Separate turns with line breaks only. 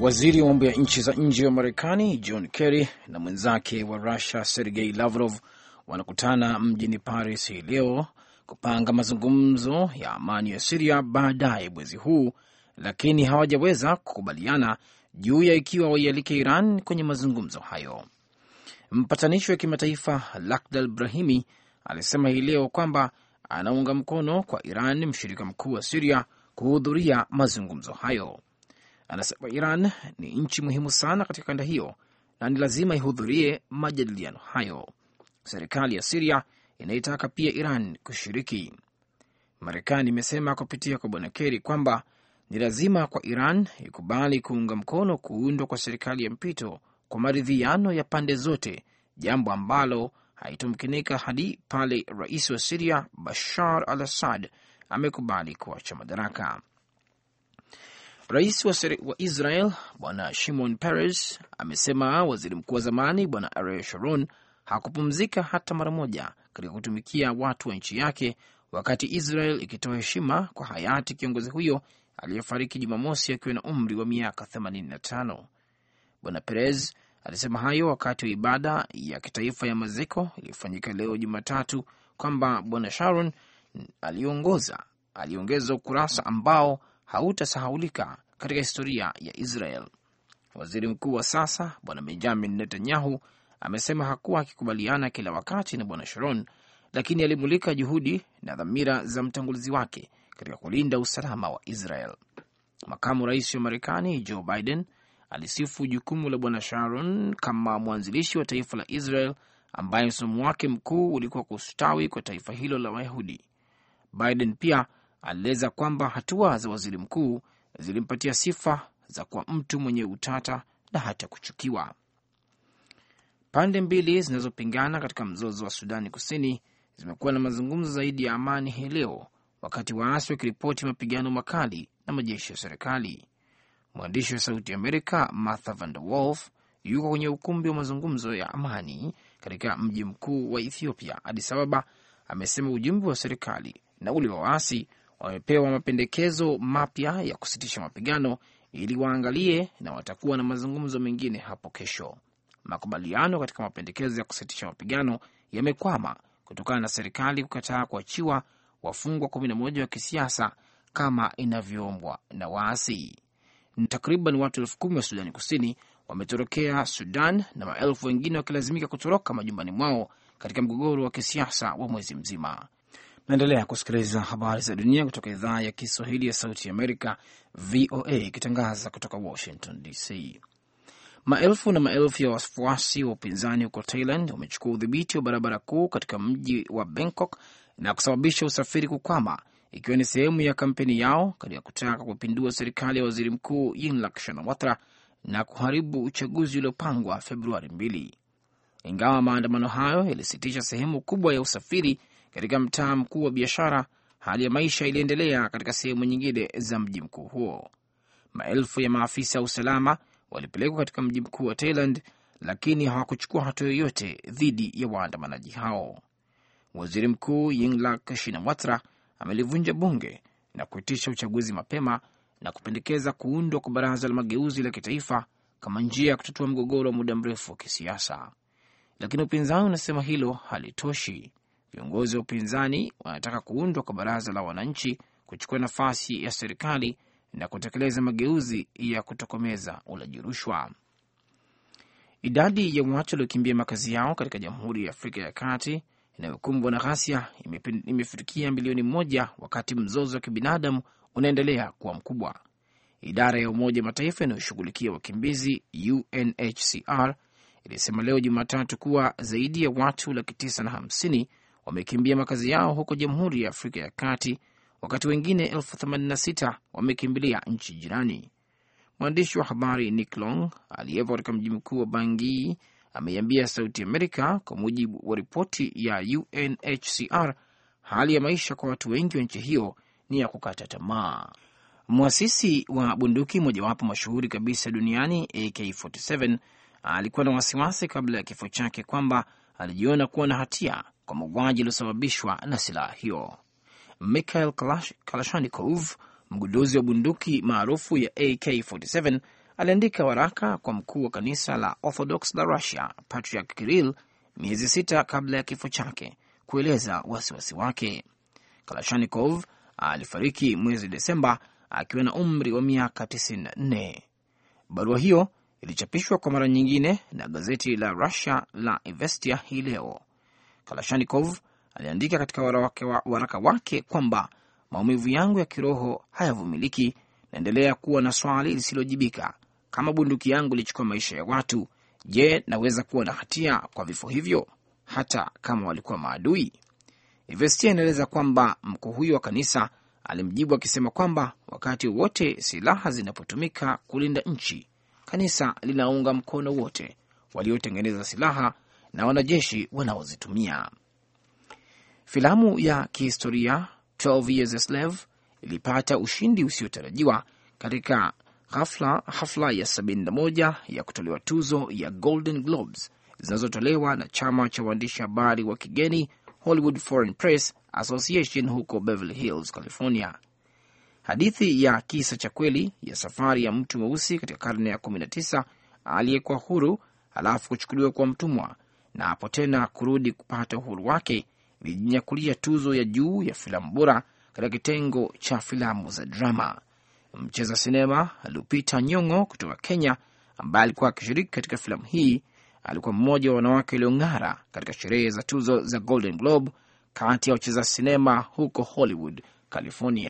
Waziri wa mambo ya nchi za nje wa Marekani John Kerry na mwenzake wa Russia Sergei Lavrov wanakutana mjini Paris hii leo kupanga mazungumzo ya amani ya Siria baadaye mwezi huu, lakini hawajaweza kukubaliana juu ya ikiwa waialike Iran kwenye mazungumzo hayo. Mpatanishi wa kimataifa Lakhdar Brahimi alisema hii leo kwamba anaunga mkono kwa Iran, mshirika mkuu wa Siria, kuhudhuria mazungumzo hayo. Anasema Iran ni nchi muhimu sana katika kanda hiyo na ni lazima ihudhurie majadiliano hayo. Serikali ya Siria inaitaka pia Iran kushiriki. Marekani imesema kupitia kwa Bwana Keri kwamba ni lazima kwa Iran ikubali kuunga mkono kuundwa kwa serikali ya mpito kwa maridhiano ya pande zote, jambo ambalo haitumkinika hadi pale rais wa Siria Bashar al Assad amekubali kuacha madaraka. Rais wa, wa Israel Bwana Shimon Peres amesema waziri mkuu wa zamani Bwana Ariel Sharon hakupumzika hata mara moja katika kutumikia watu wa nchi yake, wakati Israel ikitoa heshima kwa hayati kiongozi huyo aliyefariki Jumamosi akiwa na umri wa miaka 85. Bwana Perez alisema hayo wakati wa ibada ya kitaifa ya maziko iliyofanyika leo Jumatatu, kwamba Bwana Sharon aliongoza aliongeza ukurasa ambao hautasahaulika katika historia ya Israel. Waziri mkuu wa sasa Bwana Benjamin Netanyahu amesema hakuwa akikubaliana kila wakati na Bwana Sharon, lakini alimulika juhudi na dhamira za mtangulizi wake katika kulinda usalama wa Israel. Makamu rais wa Marekani Joe Biden alisifu jukumu la Bwana Sharon kama mwanzilishi wa taifa la Israel ambaye msimamo wake mkuu ulikuwa kustawi kwa taifa hilo la Wayahudi. Biden pia alieleza kwamba hatua za waziri mkuu zilimpatia sifa za kuwa mtu mwenye utata na hata kuchukiwa. Pande mbili zinazopingana katika mzozo wa Sudani Kusini zimekuwa na mazungumzo zaidi ya amani hii leo, wakati waasi wakiripoti mapigano makali na majeshi ya serikali. Mwandishi wa Sauti Amerika Martha Van der Wolf yuko kwenye ukumbi wa mazungumzo ya amani katika mji mkuu wa Ethiopia, Addis Ababa. Amesema ujumbe wa serikali na ule wa waasi wamepewa mapendekezo mapya ya kusitisha mapigano ili waangalie na watakuwa na mazungumzo mengine hapo kesho. Makubaliano katika mapendekezo ya kusitisha mapigano yamekwama kutokana na serikali kukataa kuachiwa wafungwa 11 wa kisiasa kama inavyoombwa na waasi. Takriban watu elfu kumi wa Sudani Kusini wametorokea Sudan na maelfu wengine wakilazimika kutoroka majumbani mwao katika mgogoro wa kisiasa wa mwezi mzima. Naendelea kusikiliza habari za dunia kutoka idhaa ya Kiswahili ya Sauti ya Amerika, VOA, ikitangaza kutoka Washington DC. Maelfu na maelfu ya wafuasi wa upinzani huko Thailand wamechukua udhibiti wa barabara kuu katika mji wa Bangkok na kusababisha usafiri kukwama, ikiwa ni sehemu ya kampeni yao katika kutaka kupindua serikali ya waziri mkuu Yingluck Shinawatra na kuharibu uchaguzi uliopangwa Februari mbili. Ingawa maandamano hayo yalisitisha sehemu kubwa ya usafiri katika mtaa mkuu wa biashara, hali ya maisha iliendelea katika sehemu nyingine za mji mkuu huo. Maelfu ya maafisa wa usalama walipelekwa katika mji mkuu wa Thailand, lakini hawakuchukua hatua yoyote dhidi ya waandamanaji hao. Waziri Mkuu Yingluck Shinawatra amelivunja bunge na kuitisha uchaguzi mapema na kupendekeza kuundwa kwa baraza la mageuzi la kitaifa kama njia ya kutatua mgogoro wa muda mrefu wa kisiasa, lakini upinzani unasema hilo halitoshi. Viongozi wa upinzani wanataka kuundwa kwa baraza la wananchi kuchukua nafasi ya serikali na kutekeleza mageuzi ya kutokomeza ulaji rushwa. Idadi ya watu waliokimbia makazi yao katika Jamhuri ya Afrika ya Kati inayokumbwa na ghasia imefikia milioni moja, wakati mzozo wa kibinadamu unaendelea kuwa mkubwa. Idara ya Umoja Mataifa inayoshughulikia wakimbizi UNHCR ilisema leo Jumatatu kuwa zaidi ya watu laki tisa na hamsini wamekimbia makazi yao huko Jamhuri ya Afrika ya Kati, wakati wengine elfu themanini na sita wamekimbilia nchi jirani. Mwandishi wa habari Nick Long aliyepo katika mji mkuu wa Bangui ameiambia Sauti Amerika, kwa mujibu wa ripoti ya UNHCR, hali ya maisha kwa watu wengi wa nchi hiyo ni ya kukata tamaa. Mwasisi wa bunduki mojawapo mashuhuri kabisa duniani AK47 alikuwa na wasiwasi kabla ya kifo chake kwamba alijiona kuwa na hatia kwa mauaji yaliyosababishwa na silaha hiyo. Mikhail Kalashnikov, mgunduzi wa bunduki maarufu ya AK47, aliandika waraka kwa mkuu wa kanisa la Orthodox la Russia, Patriarch Kirill, miezi sita kabla ya kifo chake kueleza wasiwasi wake. Kalashnikov alifariki mwezi Desemba akiwa na umri wa miaka 94. Barua hiyo ilichapishwa kwa mara nyingine na gazeti la Russia la Investia hii leo. Kalashnikov aliandika katika waraka wake kwamba maumivu yangu ya kiroho hayavumiliki, naendelea kuwa na swali lisilojibika. Kama bunduki yangu ilichukua maisha ya watu, je, naweza kuwa na hatia kwa vifo hivyo, hata kama walikuwa maadui? Ivestia inaeleza kwamba mkuu huyo wa kanisa alimjibu akisema kwamba wakati wote silaha zinapotumika kulinda nchi, kanisa linaunga mkono wote waliotengeneza silaha na wanajeshi wanaozitumia. Filamu ya kihistoria 12 Years a Slave ilipata ushindi usiotarajiwa katika hafla, hafla ya 71 ya kutolewa tuzo ya Golden Globes zinazotolewa na chama cha waandishi habari wa kigeni Hollywood Foreign Press Association huko Beverly Hills, California. Hadithi ya kisa cha kweli ya safari ya mtu mweusi katika karne ya 19 aliyekuwa huru halafu kuchukuliwa kuwa mtumwa na hapo tena kurudi kupata uhuru wake ilijinyakulia tuzo ya juu ya filamu bora katika kitengo cha filamu za drama. Mcheza sinema Lupita Nyong'o kutoka Kenya, ambaye alikuwa akishiriki katika filamu hii, alikuwa mmoja wa wanawake waliong'ara katika sherehe za tuzo za Golden Globe kati ya wacheza sinema huko Hollywood, California.